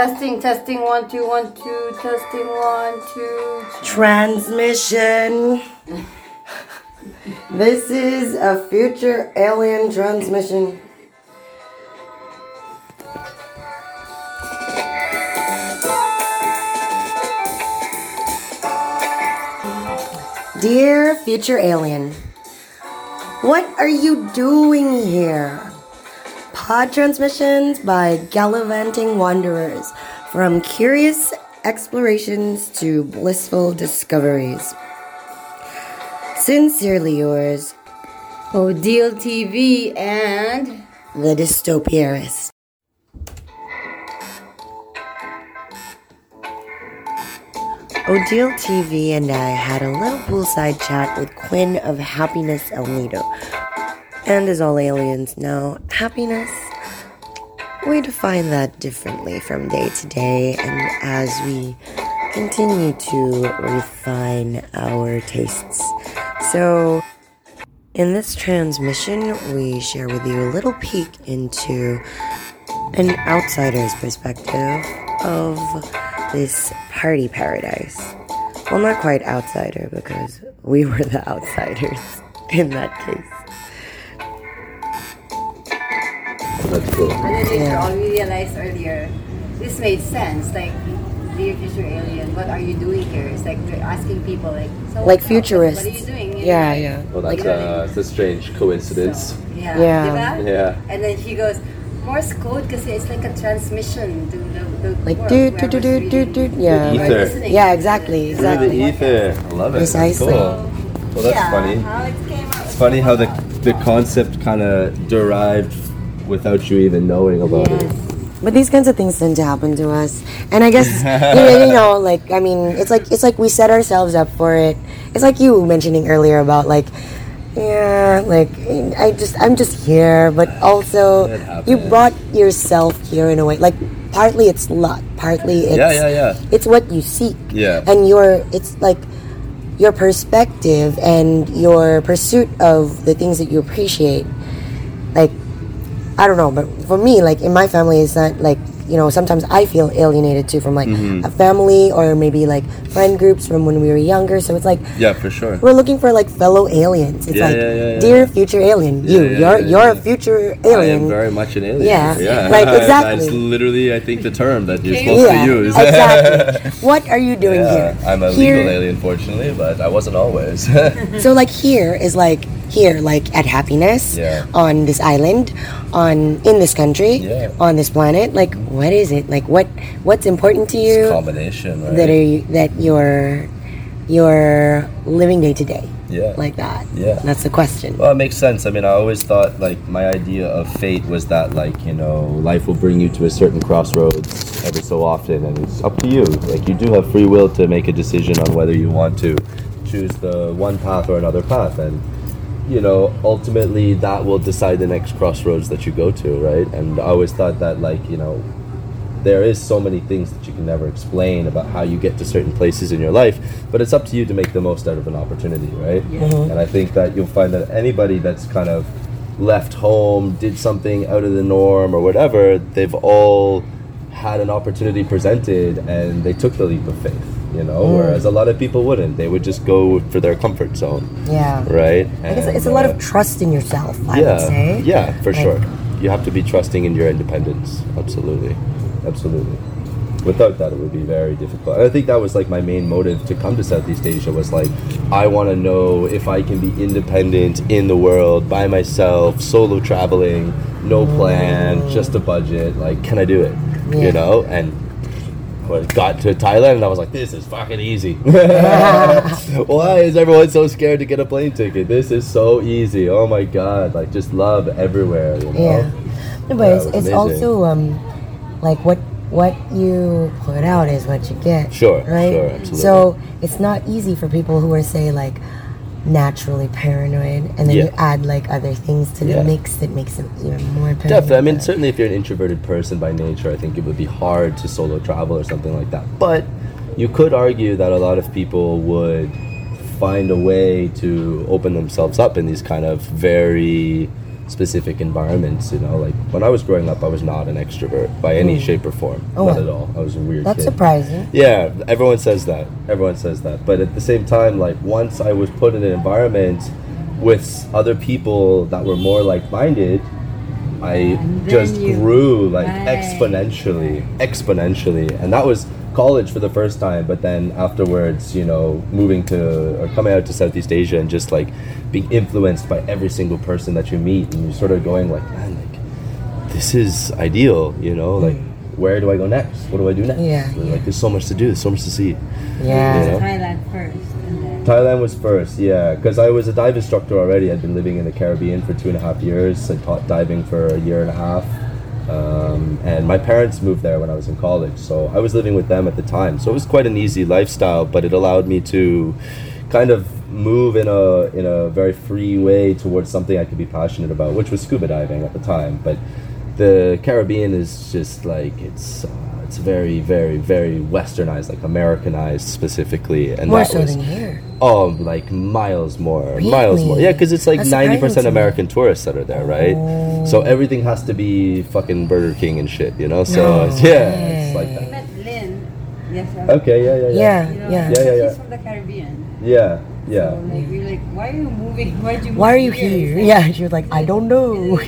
Testing, testing, one, two, one, two, testing, one, two. Transmission. this is a future alien transmission. Dear future alien, what are you doing here? Pod transmissions by gallivanting wanderers from curious explorations to blissful discoveries. Sincerely yours, Odile TV and. the dystopiarist. Odile TV and I had a little poolside chat with Quinn of Happiness El Nido. And as all aliens know, happiness, we define that differently from day to day and as we continue to refine our tastes. So, in this transmission, we share with you a little peek into an outsider's perspective of this party paradise. Well, not quite outsider because we were the outsiders in that case. That's cool. And then later Yeah. on, we realized earlier, this made sense. Like, dear future alien, what are you doing here? It's like they're asking people, like, so Like what's up? futurists. What are you doing? You Yeah, know, yeah. Well, that's, uh, that's a strange coincidence. Yeah. Yeah. Yeah. And then he goes, Morse code kasi it's like a transmission to the, the Like world, do do do do do do. Yeah. The ether. listening. Yeah, exactly, Through the ether. I love it. That's Precisely. Cool. Well, that's yeah, funny. How it came out. It's funny how the the concept kind of derived without you even knowing about it. But these kinds of things tend to happen to us, and I guess you know, you know, like I mean, it's like it's like we set ourselves up for it. It's like you mentioning earlier about like, yeah, like I just I'm just here, but also you brought yourself here in a way. Like partly it's luck, partly it's Yeah, yeah, yeah. it's what you seek. Yeah. and your it's like your perspective and your pursuit of the things that you appreciate like I don't know, but for me, like in my family, it's not like you know. Sometimes I feel alienated too from like Mm-hmm. a family or maybe like friend groups from when we were younger. So it's like Yeah, for sure. we're looking for like fellow aliens. It's Yeah, like, yeah, yeah, yeah. dear future alien, you, Yeah, yeah, you're yeah, you're yeah. a future alien. I alien. am very much an alien. Yeah, yeah. like, exactly. That's literally, I think, the term that you're supposed yeah, to use. exactly. what are you doing yeah, here? I'm a Here- legal alien, fortunately, but I wasn't always. So like here is like here, like at happiness Yeah. on this island, on in this country, Yeah. on this planet. Like what is it? Like what what's important to you? combination, right? that are that you're you're living day to day yeah. like that Yeah. that's the question Well, it makes sense. I mean, I always thought like my idea of fate was that like you know life will bring you to a certain crossroads every so often, and it's up to you. Like you do have free will to make a decision on whether you want to choose the one path or another path, and you know ultimately that will decide the next crossroads that you go to, right? And I always thought that like you know there is so many things that you can never explain about how you get to certain places in your life but it's up to you to make the most out of an opportunity right? Mm-hmm. And i think that you'll find that anybody that's kind of left home did something out of the norm or whatever they've all had an opportunity presented and they took the leap of faith you know whereas a lot of people wouldn't they would just go for their comfort zone yeah right And, it's a lot uh, of trust in yourself i yeah, would say Yeah, for Like- sure. You have to be trusting in your independence. Absolutely. Absolutely. Without that, it would be very difficult. And I think that was like my main motive to come to Southeast Asia was like, I want to know if I can be independent in the world by myself, solo traveling, no plan, just a budget. Like, can I do it? Yeah. You know? And I got to Thailand and I was like, this is fucking easy. Why is everyone so scared to get a plane ticket? This is so easy. Oh my god. Like just love everywhere, you know? yeah but Yeah, it's, it it's also um like what what you put out is what you get Sure, right sure, absolutely. so it's not easy for people who are say like naturally paranoid and then Yeah. you add like other things to Yeah. the mix that makes it even more paranoid Definitely. I mean, certainly if you're an introverted person by nature, I think it would be hard to solo travel or something like that. But you could argue that a lot of people would find a way to open themselves up in these kind of very specific environments. You know, like when I was growing up, I was not an extrovert by any mm. shape or form. Oh, not at all. I was a weird That's kid. surprising. Yeah, everyone says that. Everyone says that. But at the same time, like once I was put in an environment with other people that were more like-minded, I just you- grew like Right. exponentially, exponentially, and that was college for the first time. But then afterwards, you know, moving to or coming out to Southeast Asia and just like being influenced by every single person that you meet, and you're sort of going like, man, like this is ideal, you know, like. Mm. Where do I go next? What do I do next? Yeah, Like, there's so much to do. There's so much to see. Yeah. Yeah. Thailand first, and then Thailand was first, yeah, because I was a dive instructor already. I'd been living in the Caribbean for two and a half years. I taught diving for a year and a half, um, and my parents moved there when I was in college, so I was living with them at the time. So it was quite an easy lifestyle, but it allowed me to kind of move in a in a very free way towards something I could be passionate about, which was scuba diving at the time. But the Caribbean is just like it's. Uh, it's very, very, very westernized, like Americanized specifically, and More that so was than here. Oh, like miles more, miles more. Yeah, because it's like That's ninety percent to me. American tourists that are there, right? So oh. everything has to be fucking Burger King and shit, you know. So No it's- yeah, it's like that. met Lynn. Yes. I- Okay, yeah, yeah, yeah, Yeah, You know, yeah. Yeah, yeah, yeah. She's from the Caribbean. yeah, yeah. So like we're like, why are you moving? Why'd you? Why are you here? Yeah, she was like, I don't know.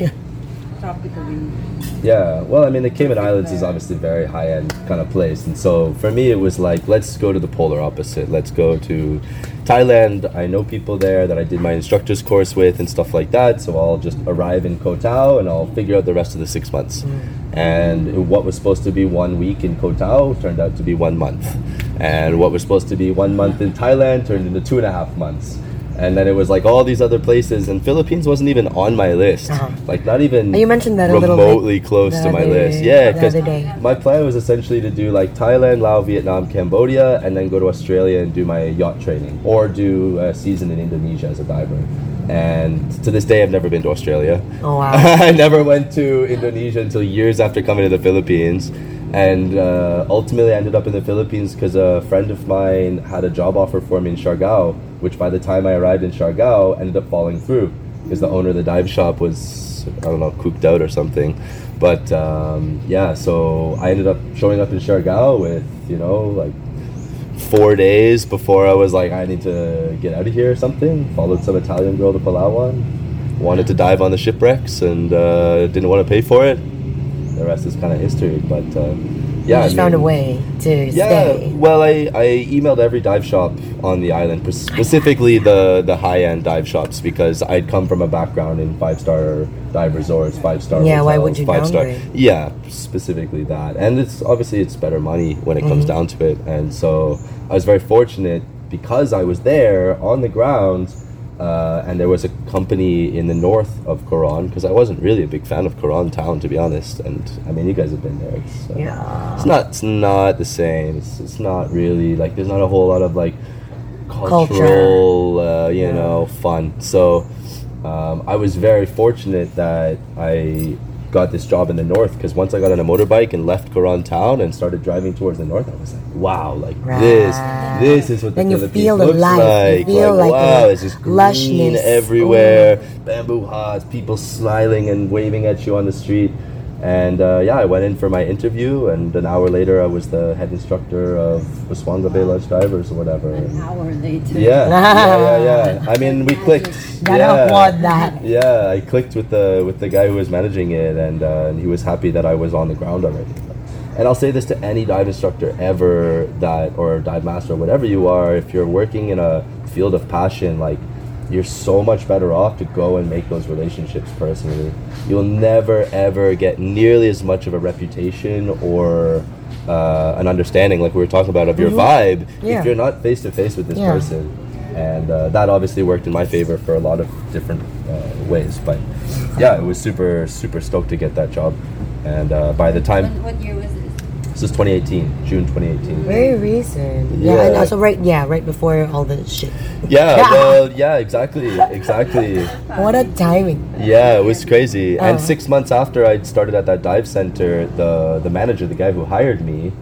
Tropically. Yeah, well, I mean, the Cayman Islands is obviously a very high end kind of place. And so for me, it was like, let's go to the polar opposite. Let's go to Thailand. I know people there that I did my instructor's course with and stuff like that. So I'll just arrive in Koh Tao and I'll figure out the rest of the six months. Mm. And what was supposed to be one week in Koh Tao turned out to be one month. And what was supposed to be one month in Thailand turned into two and a half months. And then it was like all these other places, and Philippines wasn't even on my list. Uh-huh. Like, not even You mentioned that a little bit remotely close to my list. Yeah, because my plan was essentially to do like Thailand, Laos, Vietnam, Cambodia, and then go to Australia and do my yacht training, or do a season in Indonesia as a diver. And to this day, I've never been to Australia. Oh, wow. I never went to Indonesia until years after coming to the Philippines. And uh, ultimately, I ended up in the Philippines because a friend of mine had a job offer for me in Siargao, which by the time I arrived in Siargao ended up falling through because the owner of the dive shop was, I don't know, cooped out or something. But um, yeah, so I ended up showing up in Siargao with, you know, like four days before I was like, I need to get out of here or something. Followed some Italian girl to Palawan. Wanted to dive on the shipwrecks and uh, didn't want to pay for it. The rest is kind of history. But uh, yeah, you just I found a way to Yeah, stay. well, I, I emailed every dive shop on the island, specifically the, the high end dive shops, because I'd come from a background in five star dive resorts, five star Yeah, why hotels, would you five star. Yeah, specifically that, and it's obviously it's better money when it Mm-hmm. comes down to it, and so I was very fortunate because I was there on the ground. Uh, and there was a company in the north of Coron because I wasn't really a big fan of Coron town to be honest. And I mean, you guys have been there. It's, uh, Yeah. it's not it's not the same it's, it's not really like there's not a whole lot of like cultural uh, you know fun so um, i was very fortunate that i got this job in the north because once i got on a motorbike and left Coron town and started driving towards the north i was like wow like this Right. this is what the Then you Philippines feel the looks. You like feel like wow it's just green lushness. everywhere bamboo huts people smiling and waving at you on the street and uh, yeah, I went in for my interview, and an hour later, I was the head instructor of Busuanga Bay Lodge Divers or whatever. An hour later. Yeah, yeah, yeah, yeah. I mean, we clicked. Gotta yeah. applaud that. Yeah, I clicked with the with the guy who was managing it, and, uh, and he was happy that I was on the ground already. And I'll say this to any dive instructor ever that, or dive master, whatever you are, if you're working in a field of passion, like you're so much better off to go and make those relationships personally. You'll never ever get nearly as much of a reputation or uh, an understanding, like we were talking about, of your vibe Yeah. if you're not face to face with this Yeah. person. And uh, that obviously worked in my favor for a lot of different uh, ways. But yeah, it was super, super stoked to get that job. And uh, by the time, When, what year was this? This is 2018, June 2018. Very recent. Yeah. Yeah. and also right. Yeah, right before all the shit. Yeah, Yeah. well, yeah, exactly, exactly. What a timing. Yeah, it was crazy. Oh. And six months after I'd started at that dive center, the the manager, the guy who hired me,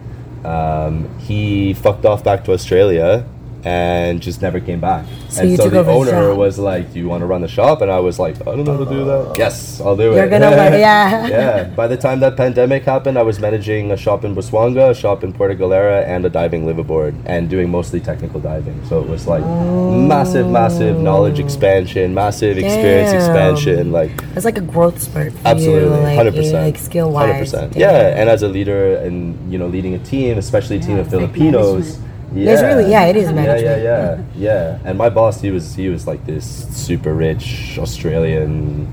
um, he fucked off back to Australia, and just never came back. So and so the owner job. was like, "Do you want to run the shop?" And I was like, "I don't know how to do that." Yes, I'll do You're it. gonna learn, yeah. yeah. By the time that pandemic happened, I was managing a shop in Busuanga, a shop in Puerto Galera, and a diving liveaboard, and doing mostly technical diving. So it was like oh. massive, massive knowledge expansion, massive experience expansion, like It's like a growth spurt. For Absolutely, hundred eh, percent. like skill wise. Hundred percent. Yeah, and as a leader and you know leading a team, especially a team Yeah, of it's like Filipinos. Yeah. It's really- yeah, it is Yeah, management. yeah, yeah, yeah. And my boss, he was he was like this super rich Australian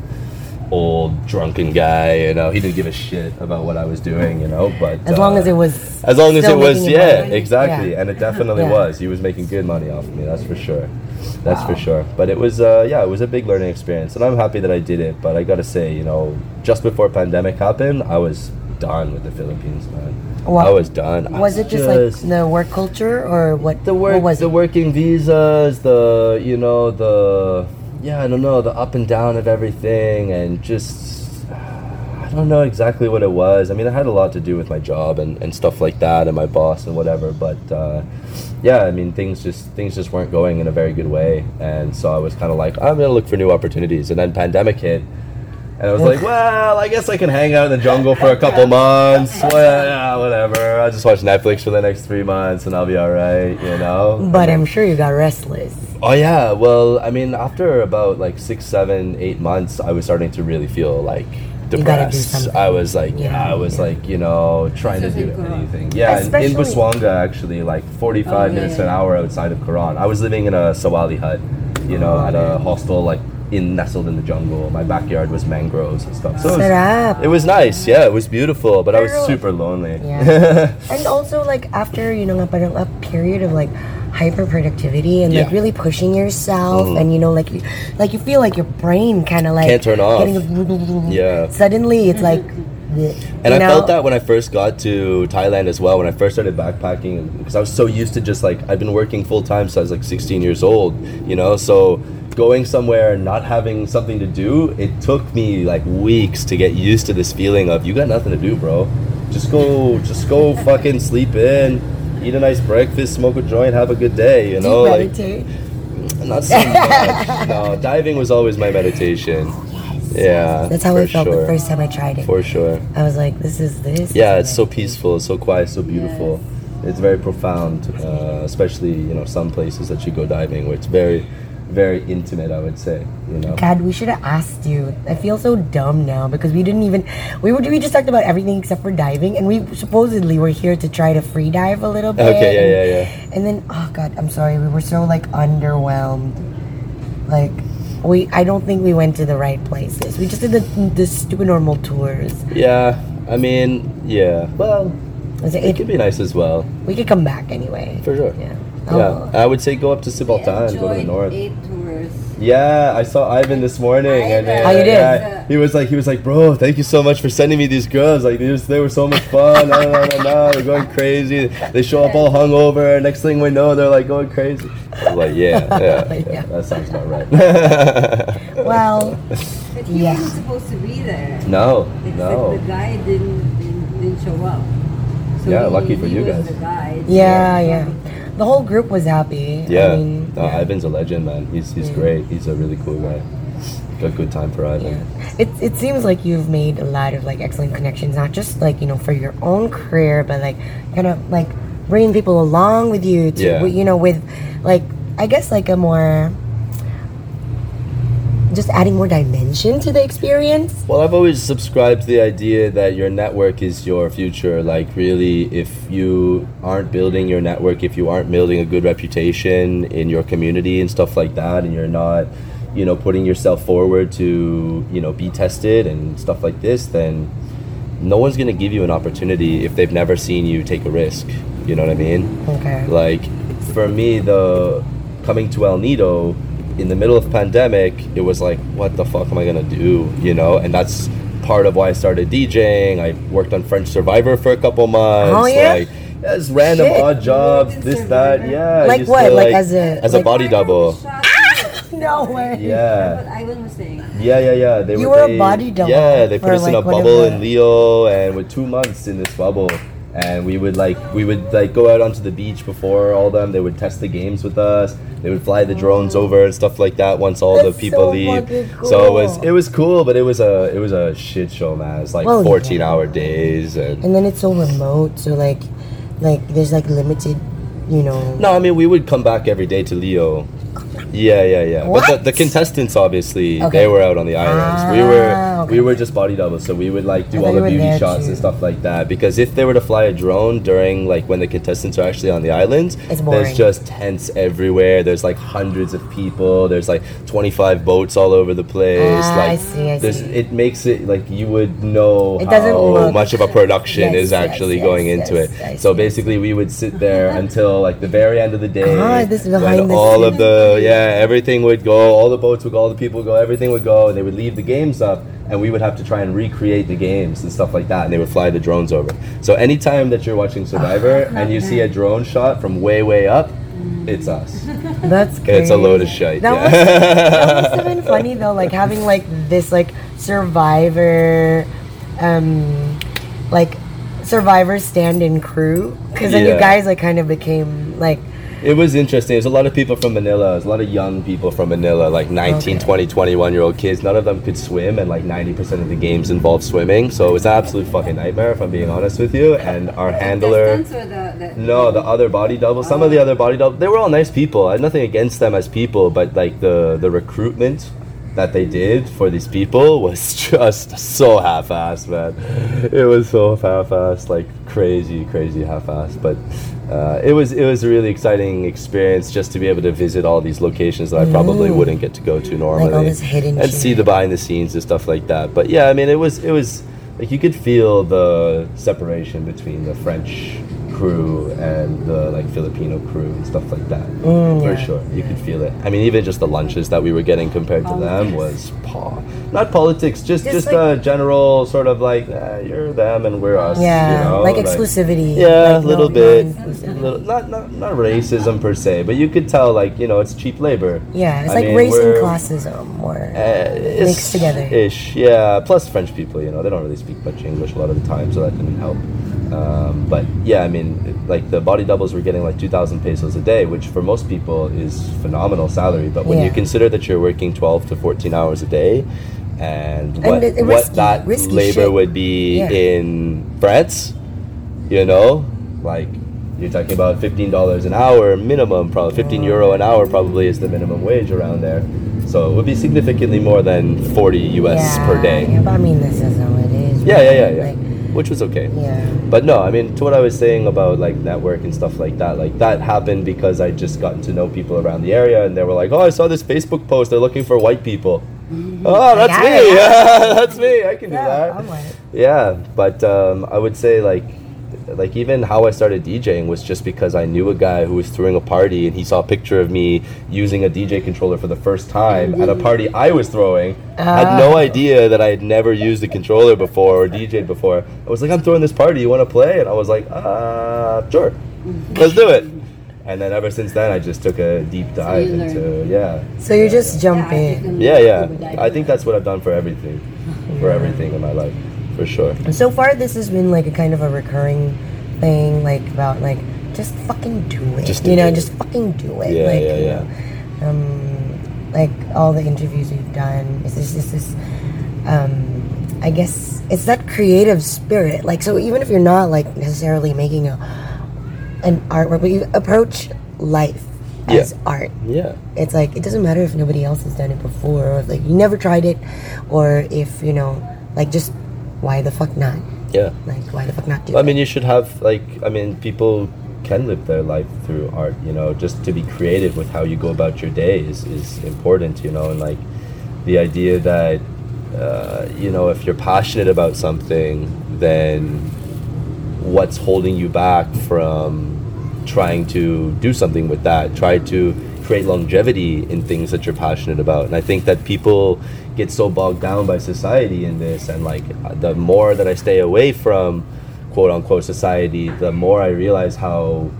old drunken guy. You know, he didn't give a shit about what I was doing. You know, but as long uh, as it was. as long as it was, yeah, money. exactly, Yeah. and it definitely Yeah. was. He was making good money off of me. That's for sure. That's for sure. But it was, uh, yeah, it was a big learning experience, and I'm happy that I did it. But I gotta say, you know, just before pandemic happened, I was done with the Philippines, man. What- I was done. I Was it just, like the work culture or what? the what work, was the it? working visas, the you know the yeah, I don't know the up and down of everything, and just I don't know exactly what it was. I mean, it had a lot to do with my job and, and stuff like that, and my boss and whatever. But uh, yeah, I mean, things just things just weren't going in a very good way, and so I was kind of like, I'm gonna look for new opportunities, and then pandemic hit. And I was like, well, I guess I can hang out in the jungle for a couple months. Well, yeah, whatever. I'll just watch Netflix for the next three months and I'll be all right, you know? But I'm sure you got restless. Oh yeah, well, I mean, after about like six, seven, eight months, I was starting to really feel like You depressed. I was like, yeah, Yeah, I was yeah. like, you know, trying to do anything. Yeah, in, in Busuanga, actually, like 45 Oh, yeah, minutes to yeah. an hour outside of Coron. I was living in a Sawali hut, you know, Oh, at a hostel, like in nestled in the jungle. My backyard was mangroves and stuff. So it was, it was nice. Yeah, it was beautiful, but I was super lonely. Yeah. and also like after you know parang a period of like hyper productivity and like really pushing yourself Mhm. and you know like you, like you feel like your brain kind of like Can't turn off. getting- Yeah. suddenly it's like And I know? felt that when I first got to Thailand as well. When I first started backpacking, because I was so used to just like I've been working full time since I was like 16 years old, you know. So going somewhere and not having something to do, it took me like weeks to get used to this feeling of you got nothing to do, bro. Just go, just go, fucking sleep in, eat a nice breakfast, smoke a joint, have a good day, you know. you Like not so much. no, diving was always my meditation. Yeah, That's how I felt sure. the first time I tried it. For sure. I was like, this is this. Yeah, is it's so peaceful, it's so quiet, so beautiful. It's very profound, uh, especially you know some places that you go diving where it's very, very intimate. I would say, you know. God, we should have asked you. I feel so dumb now because we didn't even we were we just talked about everything except for diving, and we supposedly were here to try to free dive a little bit. Okay, yeah, and, yeah, yeah. And then, oh God, I'm sorry, we were so like underwhelmed. Like, we I don't think we went to the right places. We just did the the stupid normal tours. Yeah, I mean, yeah. Well, Was it, it could be nice as well, we could come back anyway. for sure. Yeah. Yeah. I would say go up to Sibaltan, go to the north. eight tours. Yeah, I saw Ivan this morning, and uh, How you did? yeah, he was like, he was like, bro, thank you so much for sending me these girls. Like, they, was, they were so much fun. no, no, no, no, they're going crazy. They show up all hungover. Next thing we know, they're like going crazy. I was like, yeah, yeah, yeah, Yeah. that sounds about right. Well, But he Yeah. wasn't supposed to be there. no, Except no. the guy didn't, didn't, didn't show up. So Yeah, he- lucky for he you was guys. The guide. yeah, yeah. The whole group was happy. Yeah, I mean, no, yeah. Ivan's a legend, man. He's he's great. He's a really cool guy. Got good time for Ivan. It, it seems like you've made a lot of like excellent connections, not just like you know for your own career, but like kind of like bringing people along with you to Yeah. you know with like I guess like a more just adding more dimension to the experience. Well, I've always subscribed to the idea that your network is your future. Like, really, if you aren't building your network, if you aren't building a good reputation in your community and stuff like that, and you're not, you know, putting yourself forward to, you know, be tested and stuff like this, then no one's going to give you an opportunity if they've never seen you take a risk. You know what I mean? Okay. Like for me, the coming to El Nido in the middle of pandemic, it was like, what the fuck am I gonna do? You know, and that's part of why I started DJing. I worked on French Survivor for a couple months. Oh, yeah? Like, just random Shit. odd jobs, this, did that, Survivor? yeah. Like what? to, Like as a- as like- a body double. No way. Yeah. What Ivan was saying. Yeah, yeah, yeah. They You were were a body double Yeah, they put us in a like, one of bubble in Lio, and with two months in this bubble, and we would like we would like go out onto the beach before all them. They would test the games with us. They would fly the drones over and stuff like that once all That's the people so leave. fucking So it was it was cool, but it was a it was a shit show, man. It's like Well, 14 yeah. hour days and. And then it's so remote, so like, like there's like limited, you know. No, I mean we would come back every day to Lio. Yeah, yeah, yeah. But the, the contestants obviously Okay. they were out on the islands. we were Ah, okay. we were just body doubles, so we would like do all the beauty shots too. and stuff like that. Because if they were to fly a drone during like when the contestants are actually on the islands, there's just tents everywhere. There's like hundreds of people. There's like 25 boats all over the place. Ah, like I see, I see. it makes it like you would know It how much of a production Yes, is actually yes, going into yes, it. I So basically we would sit there until like the very end of the day Ah, this when behind the all of the yeah everything would go all the boats would go all the people would go everything would go and they would leave the games up and we would have to try and recreate the games and stuff like that and they would fly the drones over so anytime that you're watching survivor and you see a drone shot from way way up it's us That's crazy. it's a load of shit That, yeah. must, that must have been funny though, like having like this like survivor, um, like survivor stand-in crew, because then you guys like kind of became like It was interesting. There's a lot of people from Manila. There's a lot of young people from Manila, like 19, Okay. 20, 21 year old kids. None of them could swim, and like 90% of the games involved swimming. So it was an absolute fucking nightmare, if I'm being honest with you. And our handler. Or the, the No, the other body doubles. Some of the oh. other body doubles, they were all nice people. I had nothing against them as people, but like the the recruitment that they did for these people was just so half-assed, man. It was so half-assed, like crazy, crazy half-assed. But uh, it was it was a really exciting experience just to be able to visit all these locations that I probably wouldn't get to go to normally, hidden and see the behind the scenes and stuff like that. But yeah, I mean, it was it was like you could feel the separation between the French crew and the like Filipino crew and stuff like that. Mm, For yeah. sure, you could feel it. I mean, even just the lunches that we were getting compared to them was paw. Not politics, just Just just, like- a general sort of like eh, you're them and we're us. yeah, you know? like exclusivity. Yeah, like, a little no- bit. Little, not, not not racism per se, but you could tell like you know it's cheap labor. Yeah, it's I like mean, race and classism or uh, Mixed together. Ish, yeah. Plus French people, you know, they don't really speak much English a lot of the time, so that didn't help. Um, but yeah, I mean, like the body doubles were getting like two thousand pesos a day, which for most people is phenomenal salary. But when you consider that you're working twelve to fourteen hours a day, and what it- it what that risky labor shit. would be Yeah. in France, you know, like you're talking about fifteen dollars an hour minimum, probably fifteen euro an hour probably is the minimum wage around there. So it would be significantly more than forty US per day. Yeah, but I mean, this is how it is. Yeah, yeah, yeah, yeah. Like, Which was okay. yeah. But no, I mean, to what I was saying about like network and stuff like that, like that happened because I just gotten to know people around the area, and they were like, "Oh, I saw this Facebook post. They're looking for white people." Oh, that's Yeah, me. yeah. that's me. I can do Yeah, that. Like, Yeah, but um, I would say like, like even how I started DJing was just because I knew a guy who was throwing a party, and he saw a picture of me using a DJ controller for the first time at a party I was throwing. I had no idea that I had never used a controller before or DJed before. I was like, I'm throwing this party. You want to play? And I was like, uh, sure, let's do it. And then ever since then, I just took a deep dive learned. into yeah. so you're just jump in. Yeah, yeah. I think that's what I've done for everything, for everything in my life, for sure. And so far, this has been like a kind of a recurring thing, like about like just fucking do it. Just you do know, it. just fucking do it. Yeah, like, yeah, you yeah. know, um, like all the interviews we've done, it's just this, this um, I guess it's that creative spirit. Like, so even if you're not like necessarily making a an artwork, but you approach life as Yeah. art. Yeah. It's like it doesn't matter if nobody else has done it before, or if like you never tried it, or if you know, like just why the fuck not? Yeah. Like why the fuck not do I it? mean, you should have like. I mean, people can live their life through art. You know, just to be creative with how you go about your day is is important. You know, and like the idea that uh, you know if you're passionate about something, then what's holding you back from trying to do something with that? Try to create longevity in things that you're passionate about. And I think that people get so bogged down by society in this, and like the more that I stay away from quote unquote society, the more I realize how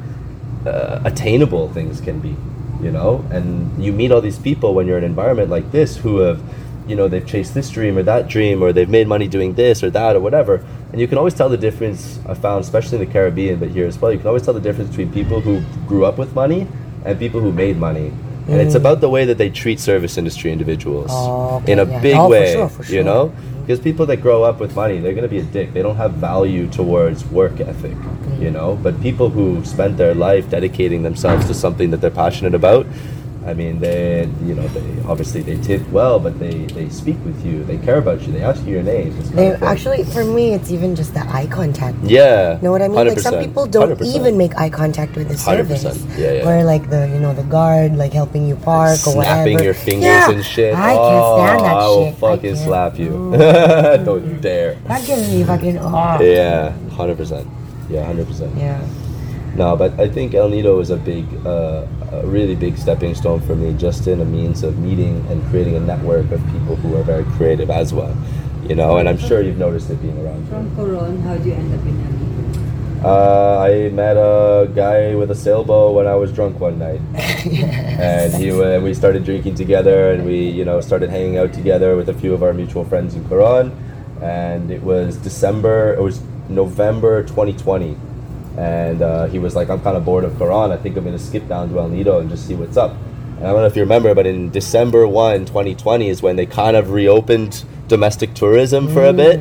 uh, attainable things can be, you know? And you meet all these people when you're in an environment like this who have you know they've chased this dream or that dream or they've made money doing this or that or whatever and you can always tell the difference i found especially in the caribbean but here as well you can always tell the difference between people who grew up with money and people who made money. And it's about the way that they treat service industry individuals Oh, okay, in a yeah. big Oh, for way sure, for you know? Because people that grow up with money they're going to be a dick. They don't have value towards work ethic Mm-hmm. you know? But people who spent their life dedicating themselves to something that they're passionate about i mean they you know they obviously they tip well but they they speak with you they care about you they ask you your name They actually, for me, it's even just the eye contact. yeah You know what I mean? Like some people don't 100%. even make eye contact with the 100%, service. yeah, yeah. Where like the you know the guard like helping you park or whatever. snapping your fingers Yeah, and shit I can't oh, stand that oh, i will shit. Fucking slap you mm. don't dare That gives me fucking oh. yeah 100% yeah 100% Yeah. No, but I think El Nido is a big, uh, a really big stepping stone for me, just in a means of meeting and creating a network of people who are very creative as well. You know, and I'm sure you've noticed it being around. From Coron, how do you end up in LA? Uh, I met a guy with a sailboat when I was drunk one night, and he wa- we started drinking together, and we you know started hanging out together with a few of our mutual friends in Coron, and it was December, it was November 2020, and uh, he was like, I'm kind of bored of Coron. I think I'm gonna skip down to El Nido and just see what's up. And I don't know if you remember, but in December 1, 2020 is when they kind of reopened domestic tourism for a bit.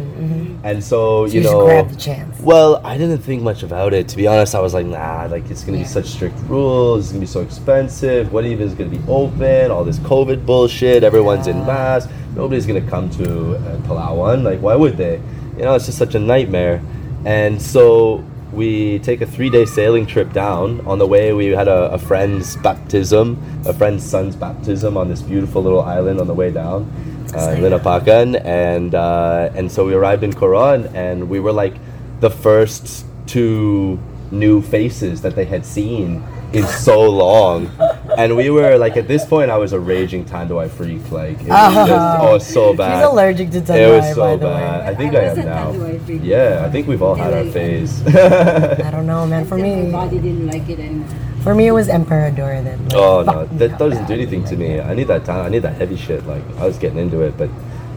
And so, So you you should know, grab the chance. well, I didn't think much about it. To be honest, I was like, nah, like it's gonna Yeah. be such strict rules. It's gonna be so expensive. What even is gonna be open? All this COVID bullshit. Everyone's in masks. Nobody's gonna come to uh, Palawan. Like, why would they? You know, it's just such a nightmare. And so we take a three-day sailing trip down. On the way, we had a, a friend's baptism, a friend's son's baptism on this beautiful little island on the way down uh, in Linapacan, and uh, and so we arrived in Koran and we were like the first two new faces that they had seen in so long, and we were like at this point I was a raging Tanduay freak, like it was just ah. oh so bad. She's allergic to It was so by the bad. way. I think I I, am now. Freak. Yeah, I think we've all had our phase. I don't know, man. For me, my body didn't like it anymore. for me, it was Emperador that. Like, Oh no, that doesn't do anything to me. I need that time. I need that heavy shit. Like I was getting into it, but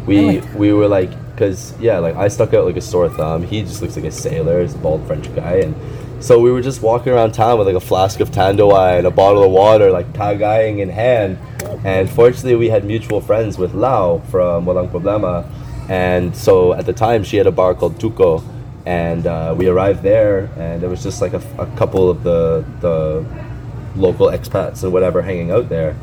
we I like that. we were like, cause yeah, like I stuck out like a sore thumb. He just looks like a sailor. He's a bald French guy, and so we were just walking around town with like a flask of Tanduay and a bottle of water, like tagaying in hand. And fortunately, we had mutual friends with Lau from Walang Problema, and so at the time she had a bar called Tuco. And uh, we arrived there, and there was just like a, a couple of the the local expats and whatever hanging out there.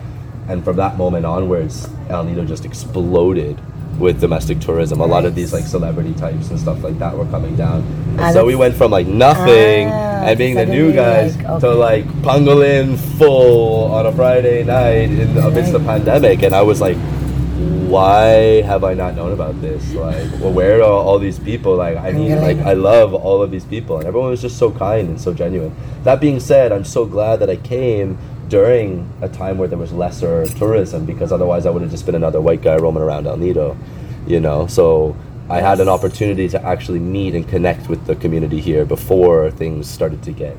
And from that moment onwards, El Nido just exploded with domestic tourism. A lot of these like celebrity types and stuff like that were coming down. And Ah, so we went from like nothing Ah, and being the new guys like, to like pangolin full on a Friday night in amidst the pandemic. And I was like, why have I not known about this? Like, well, where are all these people? Like, I need, like, I love all of these people, and everyone was just so kind and so genuine. That being said, I'm so glad that I came during a time where there was lesser tourism, because otherwise I would have just been another white guy roaming around El Nido, you know. So I had an opportunity to actually meet and connect with the community here before things started to get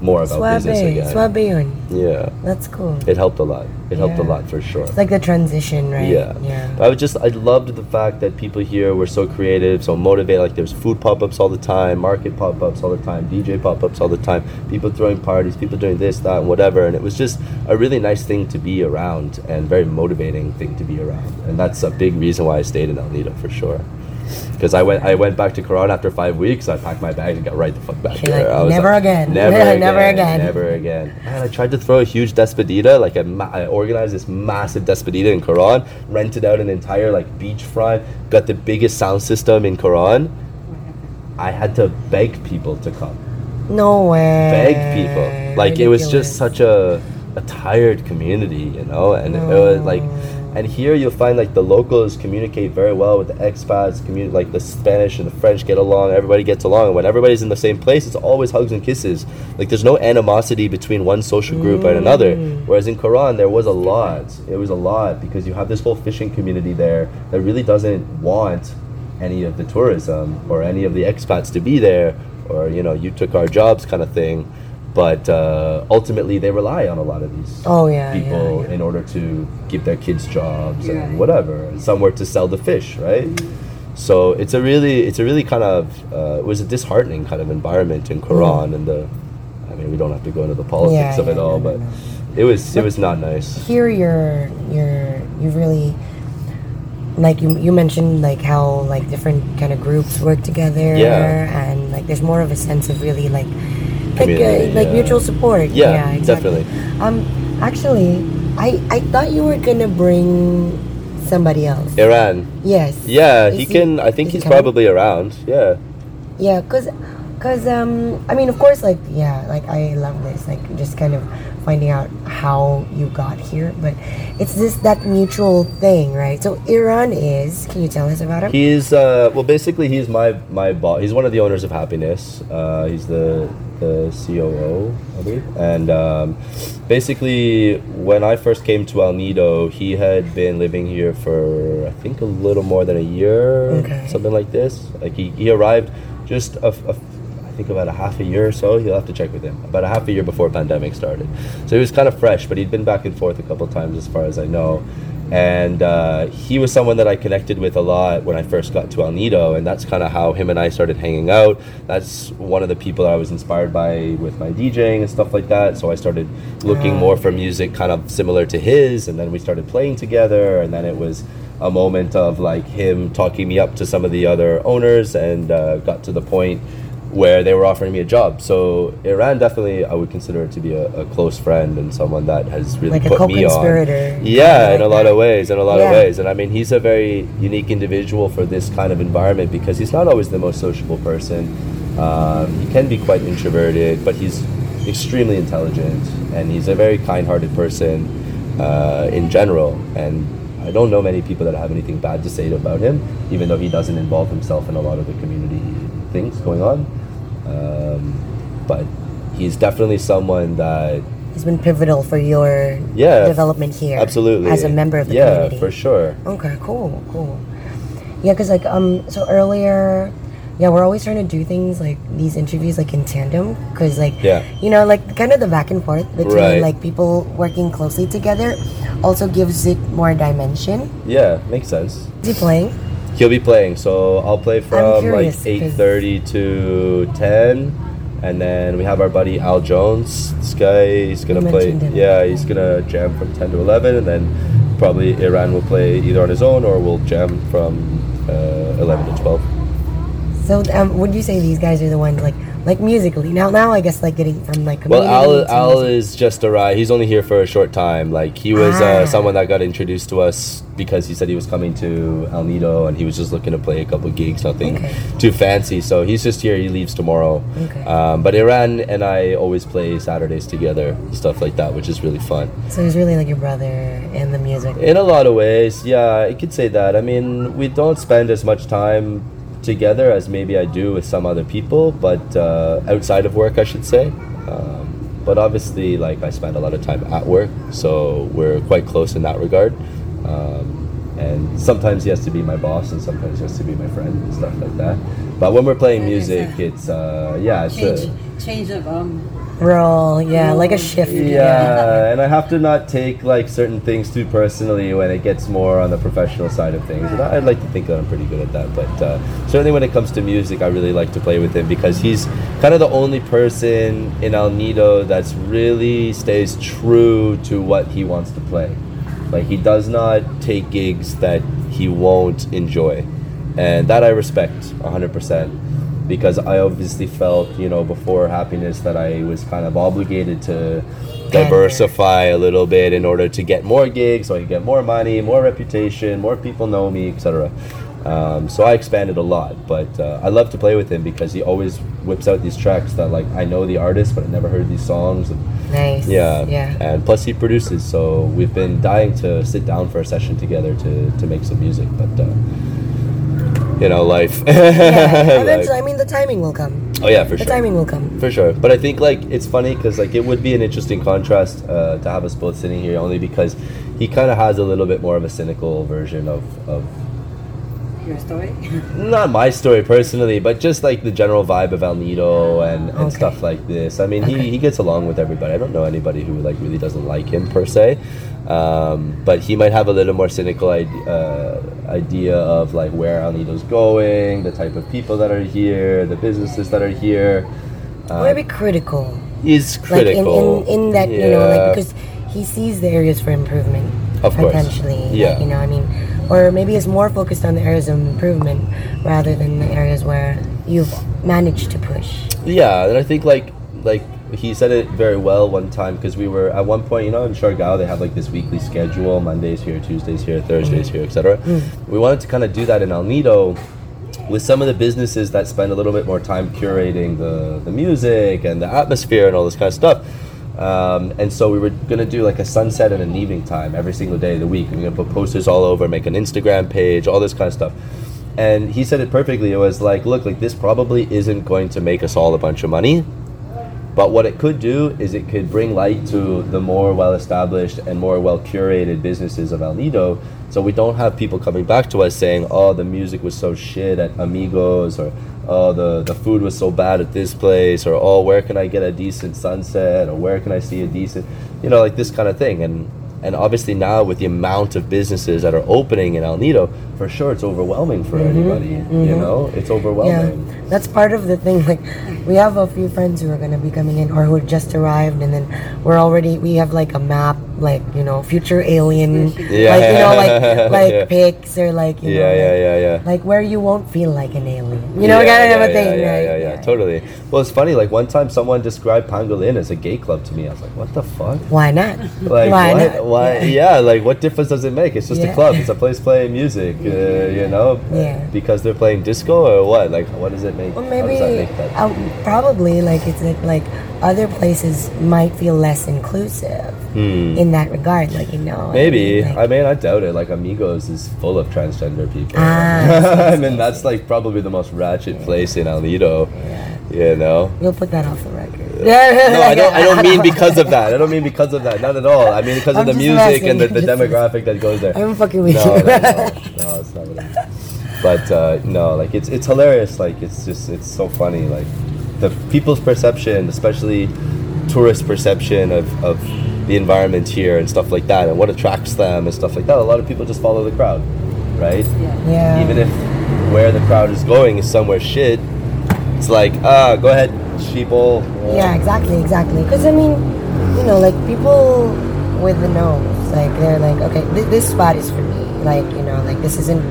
more about business again. swabe yun. Yeah, That's cool. it helped a lot. It helped a Yeah. lot for sure. It's like the transition, right? Yeah. Yeah. I would just I loved the fact that people here were so creative, so motivated. Like there's food pop ups all the time, market pop ups all the time, DJ pop ups all the time, people throwing parties, people doing this, that, and whatever. And it was just a really nice thing to be around and very motivating thing to be around. And that's a big reason why I stayed in El Nido for sure. Because I went I went back to Coron after five weeks. I packed my bags and got right the fuck back You're there. like, I "Never again. Never again. never again." Never again. And I tried to throw a huge despedida. Like a ma- I organized this massive despedida in Coron, rented out an entire like beachfront, got the biggest sound system in Coron. I had to beg people to come. No way. Beg people. Like it was just such a a tired community, you know, and it was like. And here you'll find like the locals communicate very well with the expats. Community like the Spanish and the French get along. Everybody gets along. And when everybody's in the same place, it's always hugs and kisses. Like there's no animosity between one social group and another. Mm. Whereas in Coron there was a lot. It was a lot because you have this whole fishing community there that really doesn't want any of the tourism or any of the expats to be there or you know you took our jobs kind of thing but uh, ultimately they rely on a lot of these Oh, yeah, yeah, people yeah. in order to give their kids jobs and whatever. Somewhere to sell the fish, right? So it's a really, it's a really kind of, uh, it was a disheartening kind of environment in Coron and the, I mean, we don't have to go into the politics Yeah, of it all, no, no, but no. it was, it was not nice. here you're you're you really like you you mentioned like how like different kind of groups work together Yeah. and like there's more of a sense of really like like, uh, like yeah. mutual support Yeah, exactly. definitely. um actually i i thought you were gonna bring somebody else Iran. yes Yeah, Is he can. I think he he's probably around. Yeah. Yeah, cause, cause um, I mean, of course, like yeah, like I love this, like just kind of finding out how you got here, but it's this that mutual thing, right? So Iran is. Can you tell us about him? He's uh, well, basically, he's my my boss. He's one of the owners of Happiness. Uh, he's the the COO, I believe. And um, basically, when I first came to El Nido, he had been living here for I think a little more than a year, Okay. something like this. Like he, he arrived just a, a think about a half a year or so. You'll have to check with him. About a half a year before pandemic started, so he was kind of fresh. But he'd been back and forth a couple times, as far as I know. And uh, he was someone that I connected with a lot when I first got to El Nido, and that's kind of how him and I started hanging out. That's one of the people I was inspired by with my DJing and stuff like that. So I started looking more for music kind of similar to his, and then we started playing together, and then it was a moment of like him talking me up to some of the other owners, and uh, got to the point where they were offering me a job. So Iran definitely I would consider to be a, a close friend and someone that has really Like a put me on. Yeah, Like in a lot that. of ways, in a lot of ways. And I mean, he's a very unique individual for this kind of environment because he's not always the most sociable person. Um, he can be quite introverted, but he's extremely intelligent and he's a very kind-hearted person uh, in general. And I don't know many people that have anything bad to say about him, even though he doesn't involve himself in a lot of the community things going on. Um, but he's definitely someone that He's been pivotal for your Yeah, development here. absolutely as a member of the yeah, community. for sure. Okay, cool, cool. Yeah, because like um, so earlier, yeah, we're always trying to do things like these interviews like in tandem, because like Yeah. you know, like kind of the back and forth between Right. like people working closely together, also gives it more dimension. Yeah, makes sense. Is he playing? He'll be playing, so I'll play from like curious, eight thirty to ten, and then we have our buddy Al Jones. This guy, he's gonna play. him. Yeah, he's gonna jam from ten to eleven, and then probably Iran will play either on his own or we'll jam from uh, eleven to twelve. So um, would you say these guys are the ones like like musically? Now now I guess like getting from like Well, Al, Al is just arrived. He's only here for a short time. Like he was Ah. uh, someone that got introduced to us because he said he was coming to El Nido and he was just looking to play a couple gigs, nothing Okay. too fancy. So he's just here. He leaves tomorrow. Okay. Um, but Iran and I always play Saturdays together, stuff like that, which is really fun. so he's really like your brother in the music. In a lot of ways, yeah, I could say that. I mean, we don't spend as much time together as maybe I do with some other people, but uh, outside of work, I should say. Um, but obviously, like, I spend a lot of time at work, so we're quite close in that regard. Um, and sometimes he has to be my boss, and sometimes he has to be my friend, and stuff like that. But when we're playing music, it's, uh, yeah, it's Change, a, change of um. Role, yeah, like a shift. yeah, and I have to not take like certain things too personally when it gets more on the professional side of things. And I'd like to think that I'm pretty good at that, but uh, certainly when it comes to music, I really like to play with him because he's kind of the only person in El Nido that's really stays true to what he wants to play. Like he does not take gigs that he won't enjoy, and that I respect 100% because I obviously felt, you know, before happiness that I was kind of obligated to diversify a little bit in order to get more gigs, so I could get more money, more reputation, more people know me, etc. Um, so I expanded a lot, but uh, I love to play with him because he always whips out these tracks that like I know the artist, but I never heard these songs. And, Nice. yeah, Yeah. and plus he produces, so we've been dying to sit down for a session together to, to make some music, but uh, you know, life. yeah. Like- Eventually, I mean, the timing will come. oh yeah, for The sure. The timing will come. For sure, but I think like it's funny because like it would be an interesting contrast uh, to have us both sitting here only because he kind of has a little bit more of a cynical version of, of your story? not my story personally, but just like the general vibe of El Nido and, and Okay. stuff like this. I mean, Okay. he, he gets along with everybody. I don't know anybody who like really doesn't like him per se, um, but he might have a little more cynical idea, uh, idea of like where El Nido's going, the type of people that are here, the businesses that are here. Um, Maybe critical. is Like critical in, in, in that, you know, like because he sees the areas for improvement. Of course. Potentially. like, Yeah. you know, I mean, or maybe it's more focused on the areas of improvement rather than the areas where you've managed to push. Yeah, and I think like like he said it very well one time because we were at one point, you know, in Siargao they have like this weekly schedule: Mondays here, Tuesdays here, Thursdays here, etc. We wanted to kind of do that in El Nido with some of the businesses that spend a little bit more time curating the the music and the atmosphere and all this kind of stuff. Um, and so we were gonna do like a sunset and an evening time every single day of the week. We are gonna put posters all over, make an Instagram page, all this kind of stuff. And he said it perfectly. It was like, look, like this probably isn't going to make us all a bunch of money, but what it could do is it could bring light to the more well established and more well curated businesses of El Nido. So we don't have people coming back to us saying, oh, the music was so shit at Amigos, or oh, the, the food was so bad at this place, or oh, where can I get a decent sunset, or where can I see a decent, you know, like this kind of thing. And and obviously now with the amount of businesses that are opening in El Nido, for sure it's overwhelming for mm-hmm. anybody. You mm-hmm. know, it's overwhelming. Yeah, that's part of the thing. Like, we have a few friends who are gonna be coming in, or who have just arrived, and then we're already we have like a map, like you know, future alien, Yeah. like you know, like like Yeah. pics or like you Yeah, know, yeah, like, yeah, yeah. like where you won't feel like an alien, you know, kind of a thing, yeah, right? Yeah, yeah, totally. Well, it's funny. Like one time, someone described Pangolin as a gay club to me. I was like, "What the fuck? Why not? Like, Why what? not? Why? Yeah. like what difference does it make? It's just a club. It's a place playing music. Uh, you know, Yeah. because they're playing disco or what? Like, what does it make? Well, maybe make uh, probably like it's like, like other places might feel less inclusive in that regard, like you know. Hmm. Maybe. like- I mean, I doubt it. Like Amigos is full of transgender people. Ah, I mean, that's like probably the most ratchet place in El Nido. You know. We'll put that off the record. No, I don't. I don't mean because of that. I don't mean because of that. Not at all. I mean because of I'm the just music and the, the demographic that goes there. I'm fucking with no, you. no, no, no, it's not what I mean. But uh, no, like it's it's hilarious. Like it's just it's so funny. Like the people's perception, especially tourist perception of, of the environment here and stuff like that, and what attracts them and stuff like that. A lot of people just follow the crowd, right? Yeah. yeah. Even if where the crowd is going is somewhere shit, it's like ah, go ahead, sheeple. Yeah, exactly, exactly. Because I mean, you know, like people with the nose, like they're like, okay, th- this spot is for me. Like, you know, like this isn't,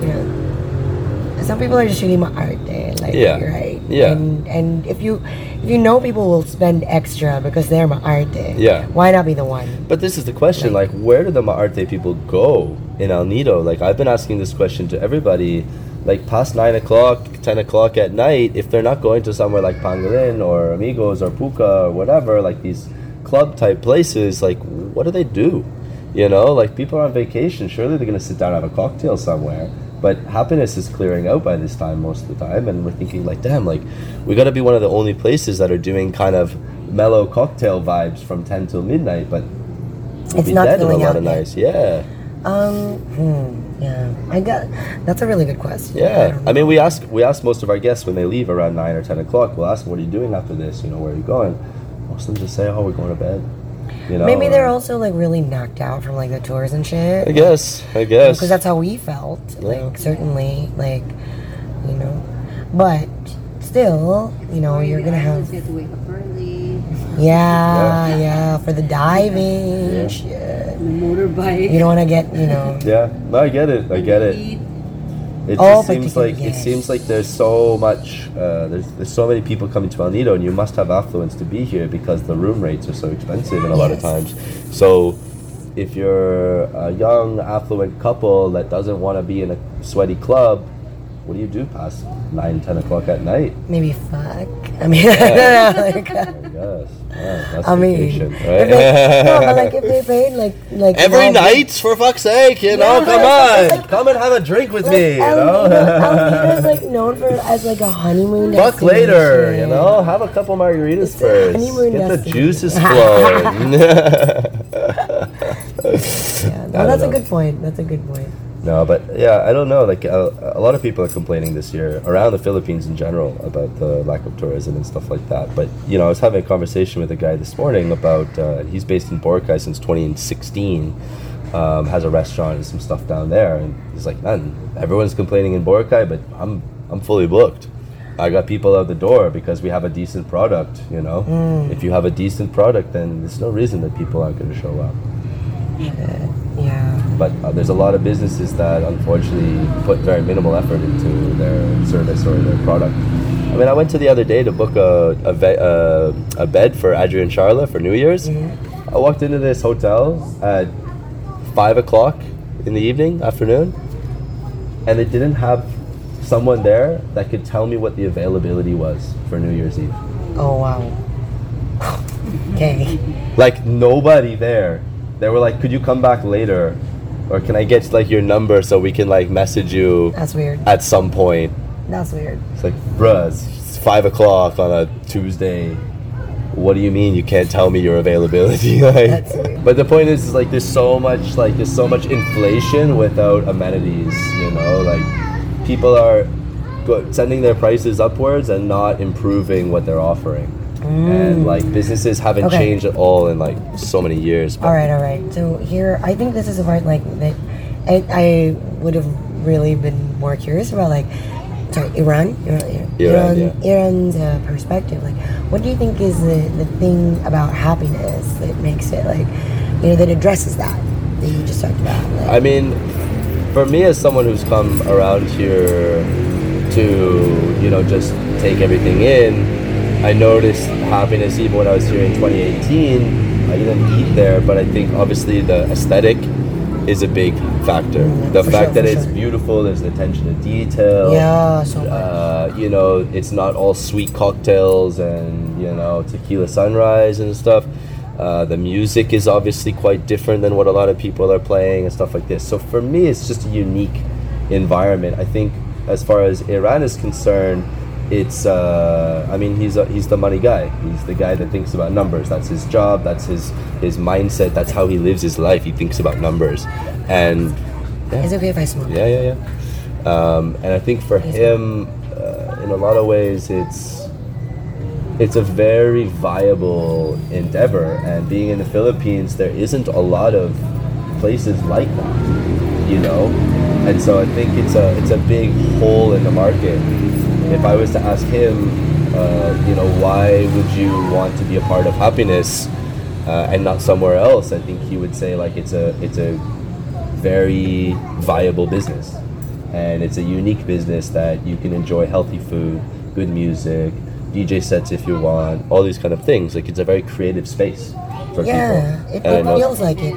you know, some people are just shooting my art there, like, Yeah. right? Yeah. And and if you if you know people will spend extra because they're my art there, Yeah. why not be the one? But this is the question: like, where do the Maarte people go in El Nido? Like, I've been asking this question to everybody. Like past nine o'clock, ten o'clock at night, if they're not going to somewhere like Pangolin or Amigos or Puka or whatever, like these club type places, like what do they do? You know, like people are on vacation. Surely they're gonna sit down and have a cocktail somewhere. But happiness is clearing out by this time most of the time, and we're thinking like, damn, like we gotta be one of the only places that are doing kind of mellow cocktail vibes from ten till midnight. But we'll It's be not dead in a lot out of nights. Yeah, Um, hmm, yeah, I got. That's a really good question. yeah. don't I mean, we ask we ask most of our guests when they leave around nine or ten o'clock. We'll ask them, "What are you doing after this? You know, where are you going?" Most of them just say, "Oh, we're going to bed." You know, maybe they're uh, also like really knocked out from like the tours and shit. I guess. I guess. because that's how we felt like certainly like you know but still you know Or you're gonna islands have get to wake up early. yeah yeah for the diving Yeah. shit The motorbike. you don't want to get you know yeah. No, I get it. I get it. It just seems like it seems like there's so much. Uh, there's there's so many people coming to El Nido, and you must have affluence to be here because the room rates are so expensive, and a lot of times. So, if you're a young affluent couple that doesn't want to be in a sweaty club, what do you do past nine, ten o'clock at night? maybe fuck i mean like, I guess. Yeah, that's i mean vacation, if right? they, no but like if they paid like like Every now- night, for fuck's sake, you know, Yeah, come on, like- come and have a drink with like, me, you El know. Nido- is like known for as like a honeymoon Fuck later, you know. Have a couple margaritas It's a first. honeymoon Get the juices flowing. Yeah, no, I that's a good point. That's a good point. No, but yeah, I don't know. Like a, a lot of people are complaining this year around the Philippines in general about the lack of tourism and stuff like that. But you know, I was having a conversation with a guy this morning about uh, he's based in Boracay since 2016, um, has a restaurant and some stuff down there, and he's like, man, everyone's complaining in Boracay, but I'm I'm fully booked. I got people out the door because we have a decent product. You know, if you have a decent product, then there's no reason that people aren't going to show up Yeah. But uh, there's a lot of businesses that unfortunately put very minimal effort into their service or their product. I mean, I went to the other day to book a a, ve- uh, a bed for Adrian Charla for New Year's. I walked into this hotel at five o'clock in the evening, afternoon, and they didn't have someone there that could tell me what the availability was for New Year's Eve. Oh wow. Okay. Like nobody there. They were like, "Could you come back later?" Or can I get like your number so we can like message you That's weird. at some point. That's weird. It's like, bruh, it's five o'clock on a Tuesday. What do you mean you can't tell me your availability? like, That's weird. but the point is, is, like, there's so much, like, there's so much inflation without amenities. You know, like, people are sending their prices upwards and not improving what they're offering. And like businesses haven't Mm. Okay. changed at all in like so many years. but- All right, all right. So here, I think this is the part like that. I, I would have really been more curious about like, sorry, Iran, Iran, Iran, Iran Iran's uh, perspective. Like, what do you think is the the thing about happiness that makes it like, you know, that addresses that that you just talked about? Like, I mean, for me as someone who's come around here to, you know, just take everything in, I noticed happiness even when I was here in 2018. I didn't eat there, but I think obviously the aesthetic is a big factor. The for fact sure, that it's sure. beautiful, there's attention to detail. yeah, so. Uh, you know, it's not all sweet cocktails and you know tequila sunrise and stuff. Uh, the music is obviously quite different than what a lot of people are playing and stuff like this. So for me, it's just a unique environment. I think as far as Iran is concerned, it's uh, I mean he's a, he's the money guy. He's the guy that thinks about numbers. That's his job. That's his his mindset. That's how he lives his life. He thinks about numbers, and yeah. Is it okay if I smoke? Yeah, yeah, yeah. Um, and I think for him, uh, in a lot of ways, it's it's a very viable endeavor. And being in the Philippines, there isn't a lot of places like that, you know. And so I think it's a it's a big hole in the market. If I was to ask him, uh, you know, why would you want to be a part of happiness uh, and not somewhere else? I think he would say like it's a it's a very viable business. And it's a unique business that you can enjoy healthy food, good music, DJ sets if you want, all these kind of things. Like it's a very creative space for Yeah, people. it, it feels like it,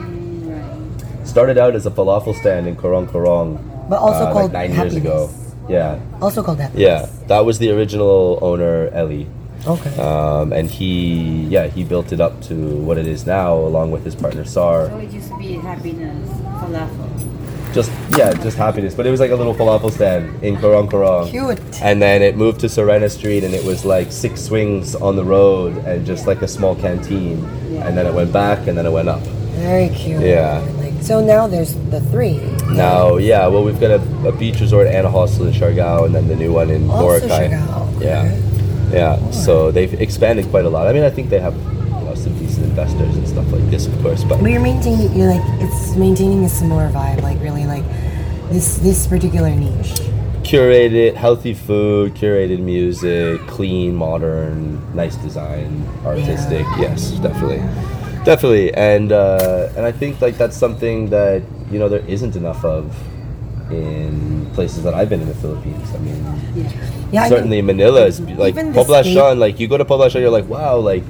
started out as a falafel stand in Corong Corong. but also uh, called like nine happiness. years ago. Yeah, Also called happiness. yeah. That was the original owner, Ellie. Okay. Um, and he, yeah, he built it up to what it is now, along with his partner Sar. So it used to be happiness, falafel. Just yeah, just happiness. But it was like a little falafel stand in Corong Corong. Cute. And then it moved to Serena Street, and it was like six swings on the road, and just like a small canteen. Yeah. And then it went back, and then it went up. Very cute. Yeah. So now there's the three. Now, yeah, well, we've got a, a beach resort and a hostel in Siargao, and then the new one in Also Boracay. Siargao, okay. Yeah, yeah. So they've expanded quite a lot. I mean, I think they have you know, some decent investors and stuff like this, of course. But But you're maintaining, you're like, it's maintaining a similar vibe, like really like this this particular niche. curated, healthy food, curated music, clean, modern, nice design, artistic. Yes, definitely, definitely. And uh, and I think like that's something that you know there isn't enough of in places that I've been in the Philippines. I mean, Yeah, I certainly mean, Manila is like Poblacion. Like you go to Poblacion, you're like, wow, like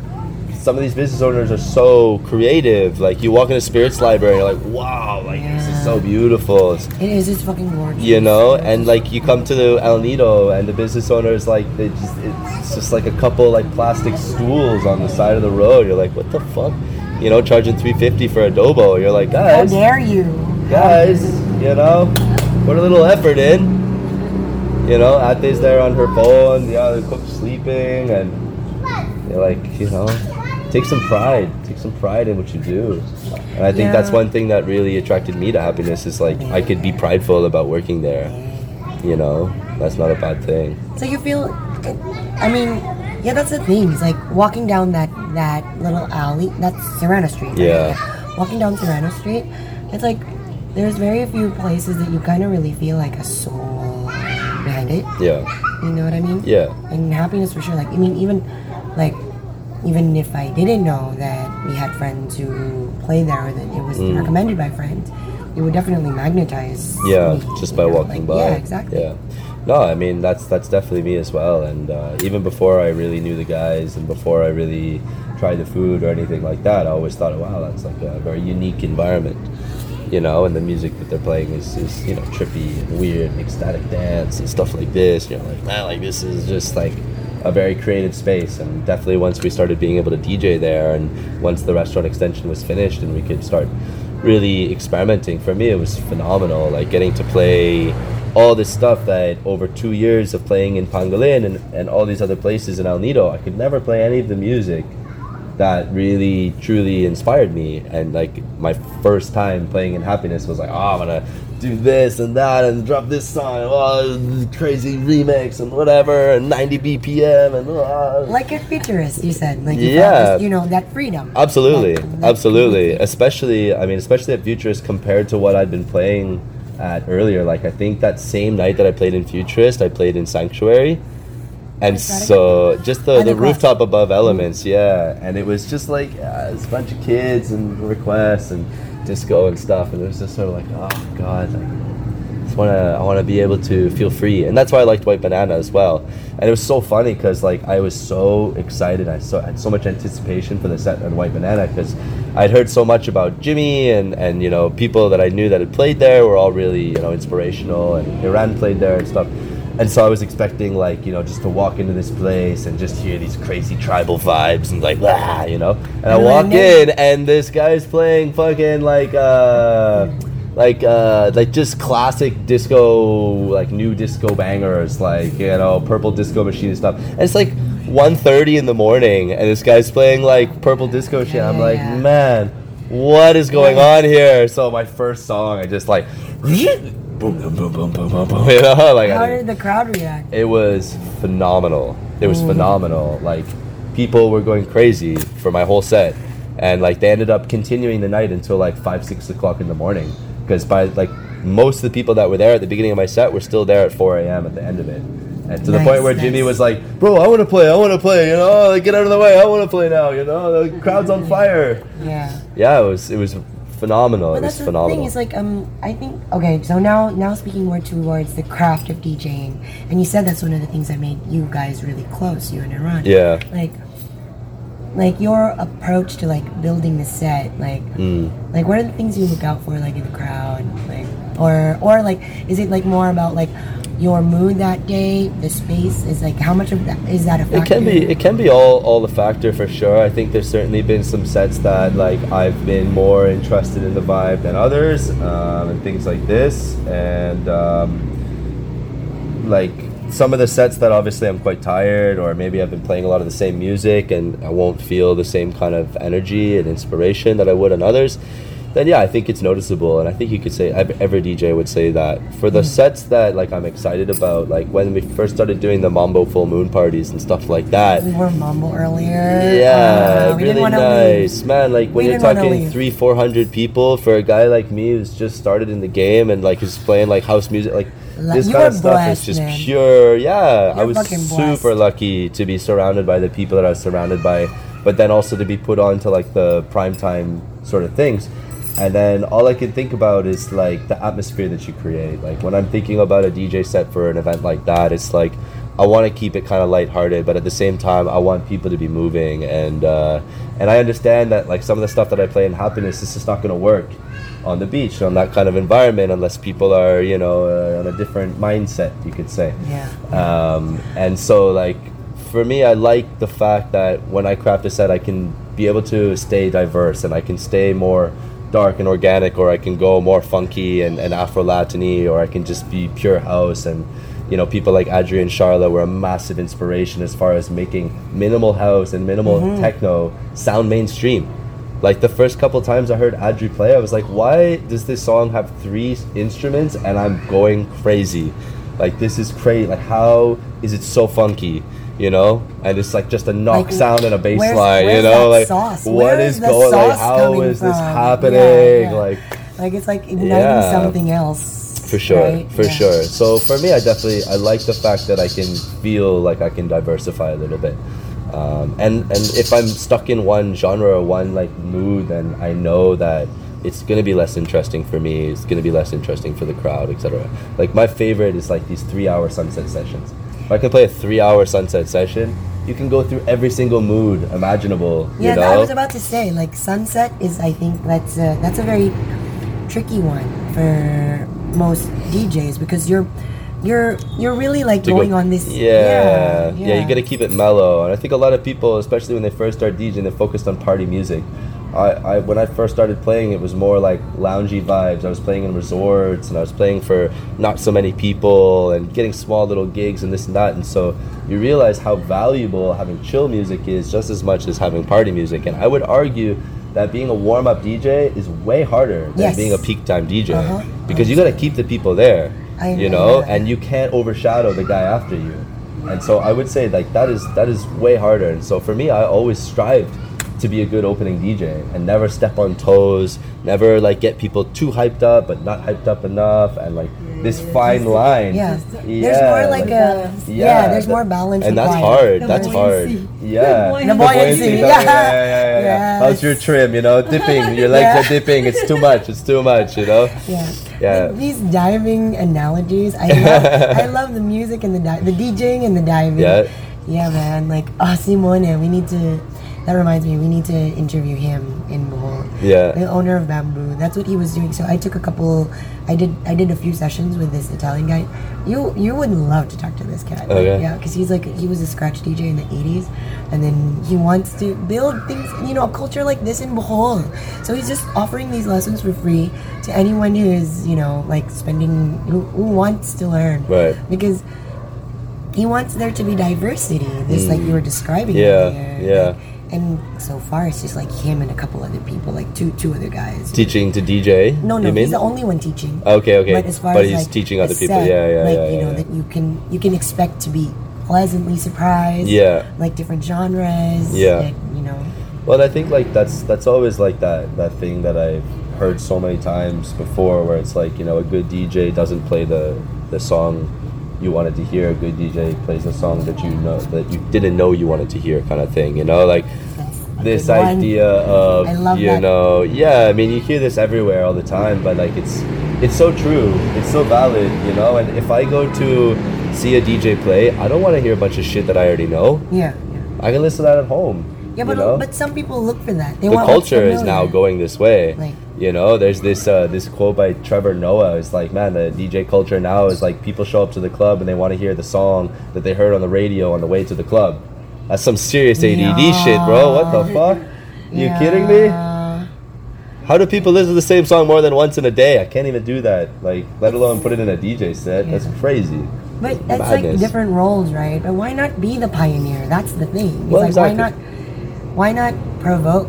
some of these business owners are so creative. Like you walk into Spirits Library, you're like, wow, like this is so beautiful. It is. It's fucking gorgeous. you know, and like you come to the El Nido, and the business owners like they just it's just like a couple like plastic stools on the side of the road. You're like, what the fuck? You know, charging three fifty for adobo. You're like, guys. How dare you? guys, you know, put a little effort in. You know, Ate's there on her phone, the other cook's sleeping, and you're like, you know, take some pride, take some pride in what you do. And I think that's one thing that really attracted me to happiness is like I could be prideful about working there. You know, that's not a bad thing. So you feel, I mean, yeah, that's the thing. It's like walking down that that little alley. That's Serena Street. right? Yeah. Walking down Serena Street, it's like there's very few places that you kind of really feel like a soul behind it. Yeah. You know what I mean? Yeah. And happiness for sure. Like I mean, even like even if I didn't know that we had friends who play there or that it was Mm. recommended by friends, it would definitely magnetize. Yeah, me, just by know, walking like, by. Yeah, exactly. Yeah. No, I mean that's that's definitely me as well. And uh, even before I really knew the guys, and before I really tried the food or anything like that, I always thought, wow, that's like a very unique environment. You know, and the music that they're playing is, is you know trippy and weird, and ecstatic dance and stuff like this. You're like, man, like this is just like a very creative space. And definitely once we started being able to DJ there, and once the restaurant extension was finished, and we could start really experimenting. For me, it was phenomenal. Like getting to play all this stuff that over two years of playing in Pangolin and, and all these other places in El Nido, I could never play any of the music that really truly inspired me. And like my first time playing in Happiness was like, oh, I'm gonna do this and that and drop this song, oh, crazy remix and whatever, and 90 BPM and. Uh, Like a futurist, you said. Like you Yeah. this, you know, that freedom. Absolutely, Like, like- absolutely. Especially, I mean, especially at Futurist compared to what I'd been playing at earlier. Like, I think that same night that I played in Futurist, I played in Sanctuary, and Is that it? so just the, the rooftop above Elements, yeah. And it was just like uh, it's a bunch of kids and requests and disco and stuff, and it was just sort of like, oh god, like, want to I want to be able to feel free, and that's why I liked White Banana as well. And it was so funny because like I was so excited, I so had so much anticipation for the set on White Banana because I'd heard so much about Jimmy and and you know people that I knew that had played there were all really you know inspirational, and Iran played there and stuff. And so I was expecting like you know just to walk into this place and just hear these crazy tribal vibes and like ah you know, and I walk in and this guy's playing fucking like uh like uh like just classic disco like new disco bangers like you know purple disco machine and stuff and it's like 1.30 in the morning and this guy's playing like purple disco shit i'm like Yeah. man what is going on here so my first song i just like boom boom boom boom boom boom boom you know like How did the crowd react? it was phenomenal. It was Mm. phenomenal. Like people were going crazy for my whole set, and like they ended up continuing the night until like five, six o'clock in the morning. Because by like most of the people that were there at the beginning of my set were still there at four a.m. at the end of it. And to the point where Jimmy was like, "Bro, I want to play. I want to play. You know, like, get out of the way. I want to play now. You know, the crowd's on fire." Yeah. Yeah, it was. It was phenomenal. But it was that's the phenomenal. thing. Is like um, I think okay. So now now speaking more towards the craft of DJing, and you said that's one of the things that made you guys really close, you and Iran. yeah. Like, like your approach to like building the set, like, Mm. like what are the things you look out for, like in the crowd, like, or or like, is it like more about like your mood that day, the space is like how much of that is that a factor? It can be it can be all all the factor for sure. I think there's certainly been some sets that like I've been more interested in the vibe than others, um, and things like this. And um, like some of the sets that obviously I'm quite tired, or maybe I've been playing a lot of the same music, and I won't feel the same kind of energy and inspiration that I would on others. Then yeah, I think it's noticeable, and I think you could say ev- every DJ would say that. For the sets that like I'm excited about, like when we first started doing the Mambo full moon parties and stuff like that, We were mumble earlier. yeah, Uh, really wanna leave. nice, man. Like when We you're talking three, four hundred people for a guy like me who's just started in the game and like is playing like house music, like this you kind of stuff is just man. pure. Yeah, I You're was fucking blessed. super lucky to be surrounded by the people that I was surrounded by, but then also to be put on to like the primetime sort of things. And then all I can think about is like the atmosphere that you create. Like when I'm thinking about a DJ set for an event like that, it's like I want to keep it kind of lighthearted, but at the same time, I want people to be moving. And uh, and I understand that like some of the stuff that I play in Happiness is just not going to work on the beach on that kind of environment unless people are you know uh, on a different mindset, you could say. Yeah. Um, and so like for me, I like the fact that when I craft a set, I can be able to stay diverse and I can stay more dark and organic, or I can go more funky and, and Afro Latiny, or I can just be pure house. And you know, people like Adrian Charla were a massive inspiration as far as making minimal house and minimal techno sound mainstream. Like the first couple times I heard Adri play, I was like, why does this song have three instruments and I'm going crazy? Like this is crazy. Like how is it so funky? You know, and it's like just a knock Like, sound and a bass where's- line. You know, like sauce? what is is going? Like how is is this happening? Yeah, yeah. Like Like it's like igniting Yeah. something else. for sure, right? for Yeah. sure. So for me, I definitely I like the fact that I can feel like I can diversify a little bit. Um, and and if I'm stuck in one genre or one like mood, then I know that it's gonna be less interesting for me. It's gonna be less interesting for the crowd, etc. Like my favorite is like these three-hour sunset sessions. If I can play a three-hour sunset session, you can go through every single mood imaginable. Yeah, you know? I was about to say like sunset is I think that's a, that's a very tricky one for most DJs because you're you're you're really like to go- going on this yeah, yeah, yeah you gotta keep it mellow. And i think a lot of people especially when they first start djing they're focused on party music. I, I when i first started playing it was more like loungy vibes. I was playing in resorts and i was playing for not so many people and getting small little gigs and this and that. And so you realize how valuable having chill music is just as much as having party music. And i would argue that being a warm-up dj is way harder than Yes. being a peak time dj Uh-huh. because you got to keep the people there I you know that. and you can't overshadow the guy after you and so i would say like that is that is way harder and so for me i always strived to be a good opening dj and never step on toes never like get people too hyped up but not hyped up enough and like this fine line yeah. There's more like a yeah, there's more balance and that's required. hard The that's hard yeah The The buoyancy, the- yeah. yeah, yeah, yeah, yeah. how's your trim you know dipping your legs Yeah. are dipping it's too much it's too much you know Yeah. Yeah. Like, these diving analogies, I love, I love the music and the di- the DJing and the diving. Yeah. Yeah, man. Like, ah, oh, Simone, we need to. That reminds me, we need to interview him in Bohol. Yeah. The owner of Bamboo. That's what he was doing. So I took a couple. I did. I did a few sessions with this Italian guy. You you would love to talk to this cat. Like, Okay. Oh, yeah, because he's like he was a scratch DJ in the '80s, and then he wants to build things. You know, a culture like this in Bohol. So he's just offering these lessons for free to anyone who is you know like spending who, who wants to learn. Right. Because he wants there to be diversity. This like you were describing. Mm. Yeah, earlier. yeah. And so far, it's just like him and a couple other people, like two two other guys. teaching to dj No, no, you mean? he's the only one teaching. Okay, okay. But as far But as he's like, teaching other people. set, Yeah, yeah, like, yeah, You know yeah, that you can you can expect to be pleasantly surprised. Yeah. Like different genres. Yeah. like, you know. Well, I think like that's that's always like that that thing that I've heard so many times before, where it's like you know a good DJ doesn't play the the song you wanted to hear. A good DJ plays a song that you know that you didn't know you wanted to hear, kind of thing. You know, like this idea of you that. know yeah. I mean, you hear this everywhere all the time, but like it's it's so true. It's so valid. You know, and if I go to see a DJ play, I don't want to hear a bunch of shit that I already know. Yeah. Yeah. I can listen to that at home. Yeah, but you know? but some people look for that. They the culture is now going this way. Like- you know, there's this uh, this quote by Trevor Noah. It's like, man, the DJ culture now is like people show up to the club and they want to hear the song that they heard on the radio on the way to the club. That's some serious ADD shit, bro. What the fuck? You kidding me? How do people listen to the same song more than once in a day? I can't even do that. Like, let alone put it in a DJ set. That's crazy. But that's like different roles, right? But why not be the pioneer? That's the thing. It's Well, like exactly. why not why not provoke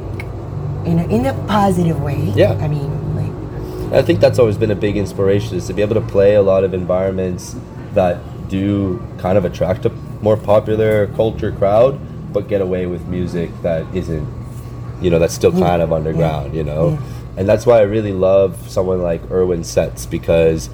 in a, in a positive way? Yeah. I mean, like I think that's always been a big inspiration is to be able to play a lot of environments that do kind of attract a more popular culture crowd, but get away with music that isn't, you know, that's still kind of underground, you know? Yeah. And that's why I really love someone like Erwin Setz because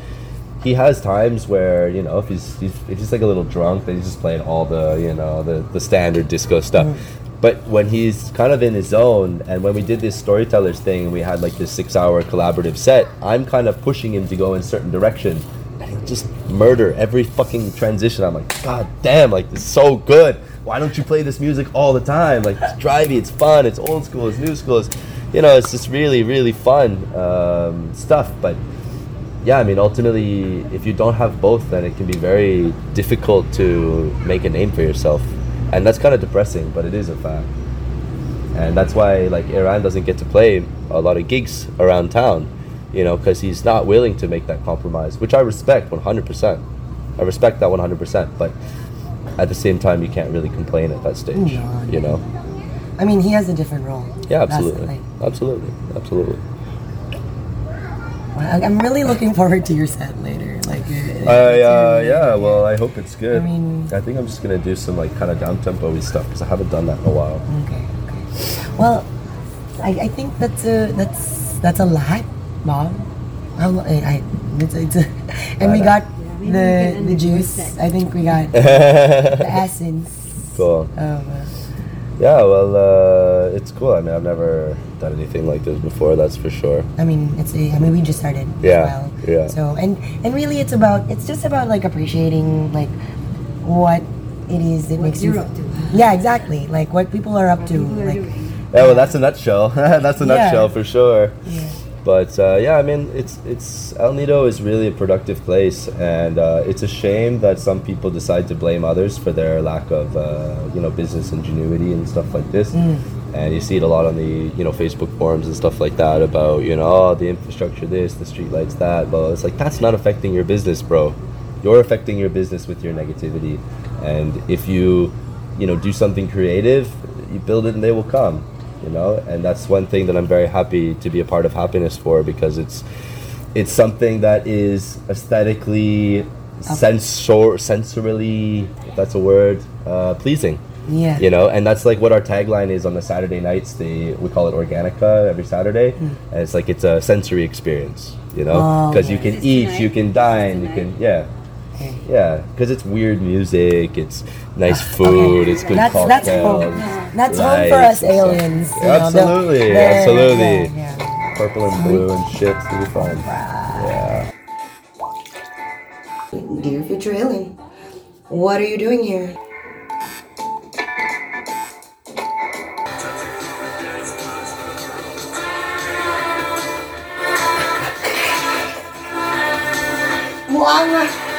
he has times where, you know, if he's, he's if he's like a little drunk, then he's just playing all the, you know, the, the standard disco stuff. Mm. But when he's kind of in his zone, and when we did this storytellers thing, and we had like this six-hour collaborative set, I'm kind of pushing him to go in certain direction, and he'll just murder every fucking transition. I'm like, God damn, like this is so good. Why don't you play this music all the time? Like it's drivey, it's fun, it's old school, it's new school, it's, you know, it's just really, really fun um, stuff. But yeah, I mean, ultimately, if you don't have both, then it can be very difficult to make a name for yourself, and that's kind of depressing. But it is a fact, and that's why like Iran doesn't get to play a lot of gigs around town, you know, because he's not willing to make that compromise, which I respect 100%. I respect that 100%, but at the same time, you can't really complain at that stage, No, you know. I mean, he has a different role. Yeah, absolutely, absolutely, absolutely. I- I'm really looking forward to your set later. Like, I uh, to- yeah, well, I hope it's good. I mean- I think I'm just gonna do some like kind of down tempo stuff because I haven't done that in a while. Okay, okay. Well, I, I think that's a that's that's a lot, mom. How lo- I, I it's, it's a, and we got maybe the the juice. I think we got the essence Cool. of. Uh, Yeah, well, uh, it's cool. I mean, I've never done anything like this before. That's for sure. I mean, it's a, I mean, we just started. Yeah, As well. yeah. So and and really, it's about it's just about like appreciating like what it is that What makes you're you. up to. Yeah, exactly. Like what people are up to. People are like doing. Yeah, well, that's a nutshell. that's a Yeah. nutshell for sure. yeah. But uh, yeah, I mean, it's it's El Nido is really a productive place, and uh, it's a shame that some people decide to blame others for their lack of uh, you know business ingenuity and stuff like this. And you see it a lot on the you know Facebook forums and stuff like that about you know oh, the infrastructure this, the streetlights that. Well, it's like that's not affecting your business, bro. You're affecting your business with your negativity, and if you you know do something creative, you build it and they will come you know and that's one thing that i'm very happy to be a part of happiness for because it's it's something that is aesthetically sensor sensorily if that's a word uh, pleasing Yeah. you know and that's like what our tagline is on the saturday nights the we call it organica every saturday hmm. and it's like it's a sensory experience you know Oh, because you can eat tonight? you can dine you can yeah Okay. yeah because it's weird music it's nice food it's good That's that's home. cocktails That's home for us and stuff. aliens. you know, the- Absolutely, the- absolutely. Yeah, yeah. purple and blue and shit. It's gonna be fun. Yeah. Dear future alien, what are you doing here? 完了